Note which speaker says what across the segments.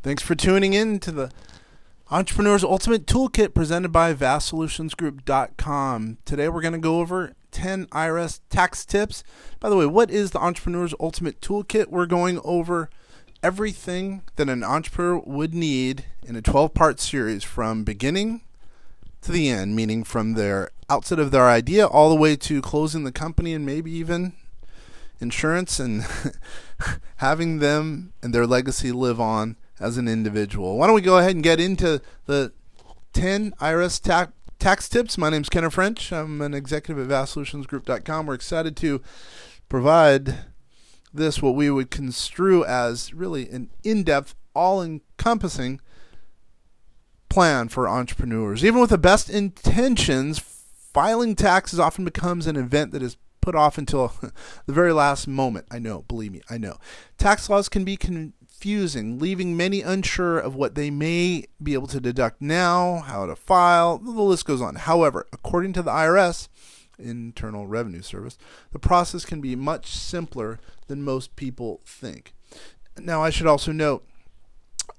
Speaker 1: Thanks for tuning in to the Entrepreneur's Ultimate Toolkit presented by VastSolutionsGroup.com. Today we're going to go over 10 IRS tax tips. By the way, what is the Entrepreneur's Ultimate Toolkit? We're going over everything that an entrepreneur would need in a 12 part series from beginning to the end, meaning from their outset of their idea all the way to closing the company and maybe even insurance and having them and their legacy live on as an individual. Why don't we go ahead and get into the 10 IRS tax tax tips. My name is Kenneth French. I'm an executive at VastSolutionsGroup.com. We're excited to provide this, what we would construe as really an in depth, all encompassing plan for entrepreneurs. Even with the best intentions, filing taxes often becomes an event that is put off until the very last moment. I know, believe me, I know. Tax laws can be confusing, leaving many unsure of what they may be able to deduct now, how to file, the list goes on. However, according to the IRS, Internal Revenue Service, the process can be much simpler than most people think. Now, I should also note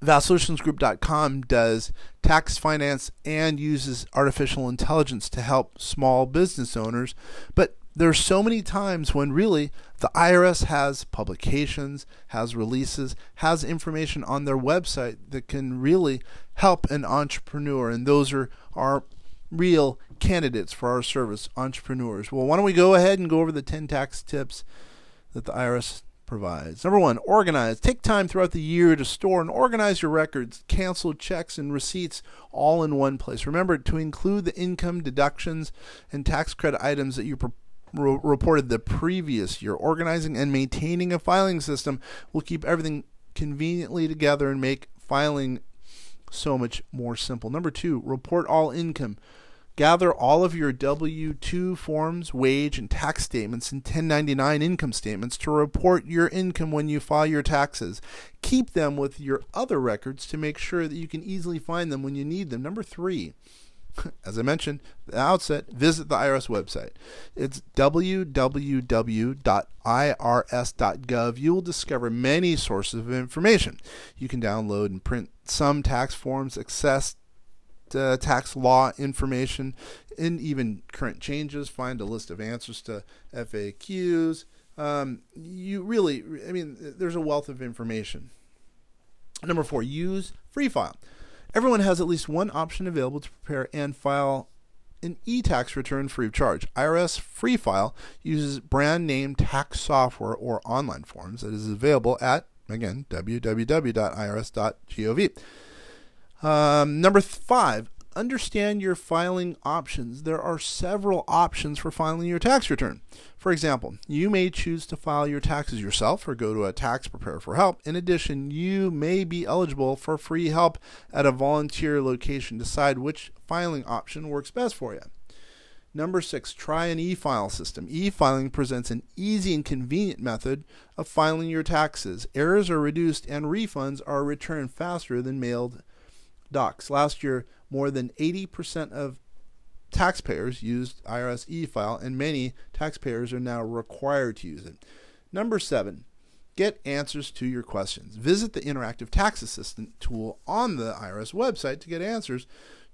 Speaker 1: VastSolutionsGroup.com does tax finance and uses artificial intelligence to help small business owners, but there's so many times when really the IRS has publications, has releases, has information on their website that can really help an entrepreneur, and those are our real candidates for our service, entrepreneurs. Well, why don't we go ahead and go over the 10 tax tips that the IRS provides. Number one, organize. Take time throughout the year to store and organize your records, cancel checks, and receipts all in one place. Remember to include the income deductions and tax credit items that you pre- reported the previous year. Organizing and maintaining a filing system will keep everything conveniently together and make filing so much more simple. Number two, report all income. Gather all of your W 2 forms, wage, and tax statements, and 1099 income statements to report your income when you file your taxes. Keep them with your other records to make sure that you can easily find them when you need them. Number three, as I mentioned at the outset, visit the IRS website. It's www.irs.gov. You will discover many sources of information. You can download and print some tax forms, access uh, tax law information, and even current changes. Find a list of answers to FAQs. Um, you really, I mean, there's a wealth of information. Number four, use Free File. Everyone has at least one option available to prepare and file an e-tax return free of charge. IRS Free File uses brand name tax software or online forms that is available at again www.irs.gov. Um, number five, understand your filing options. There are several options for filing your tax return. For example, you may choose to file your taxes yourself or go to a tax preparer for help. In addition, you may be eligible for free help at a volunteer location. Decide which filing option works best for you. Number six, try an e file system. E filing presents an easy and convenient method of filing your taxes. Errors are reduced and refunds are returned faster than mailed docs. Last year, more than 80% of taxpayers used IRS e-file, and many taxpayers are now required to use it. Number seven, get answers to your questions. Visit the Interactive Tax Assistant tool on the IRS website to get answers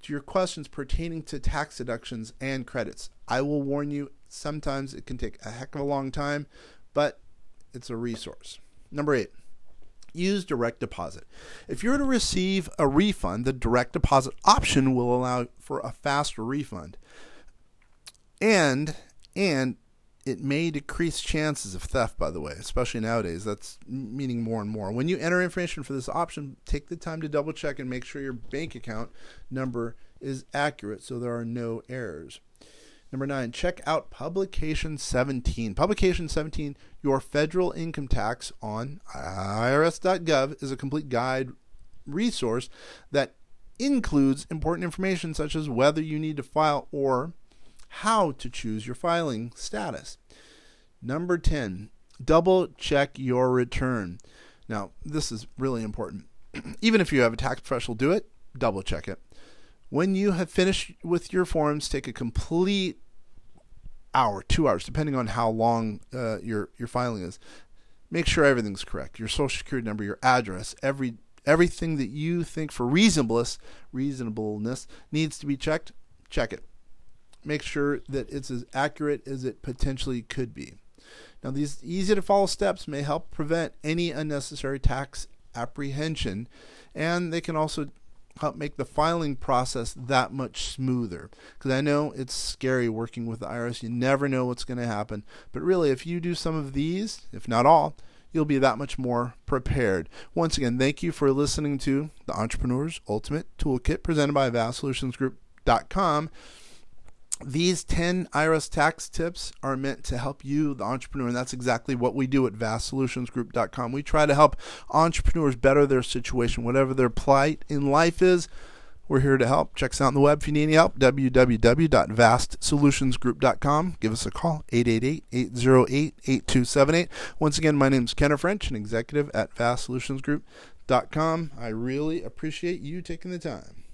Speaker 1: to your questions pertaining to tax deductions and credits. I will warn you, sometimes it can take a heck of a long time, but it's a resource. Number eight, use direct deposit. If you're to receive a refund, the direct deposit option will allow for a faster refund. And and it may decrease chances of theft by the way, especially nowadays. That's meaning more and more. When you enter information for this option, take the time to double check and make sure your bank account number is accurate so there are no errors. Number nine, check out Publication 17. Publication 17, Your Federal Income Tax on IRS.gov, is a complete guide resource that includes important information such as whether you need to file or how to choose your filing status. Number 10, double check your return. Now, this is really important. Even if you have a tax professional do it, double check it. When you have finished with your forms, take a complete hour, two hours, depending on how long uh, your your filing is. Make sure everything's correct. Your social security number, your address, every everything that you think for reasonableness, reasonableness needs to be checked, check it. Make sure that it's as accurate as it potentially could be. Now, these easy to follow steps may help prevent any unnecessary tax apprehension, and they can also help make the filing process that much smoother. Because I know it's scary working with the IRS. You never know what's going to happen. But really, if you do some of these, if not all, you'll be that much more prepared. Once again, thank you for listening to the Entrepreneur's Ultimate Toolkit presented by VastSolutionsGroup.com. These 10 IRS tax tips are meant to help you, the entrepreneur, and that's exactly what we do at vastsolutionsgroup.com. We try to help entrepreneurs better their situation, whatever their plight in life is. We're here to help. Check us out on the web if you need any help. www.vastsolutionsgroup.com. Give us a call, 888-808-8278. Once again, my name is Kenneth French, an executive at vastsolutionsgroup.com. I really appreciate you taking the time.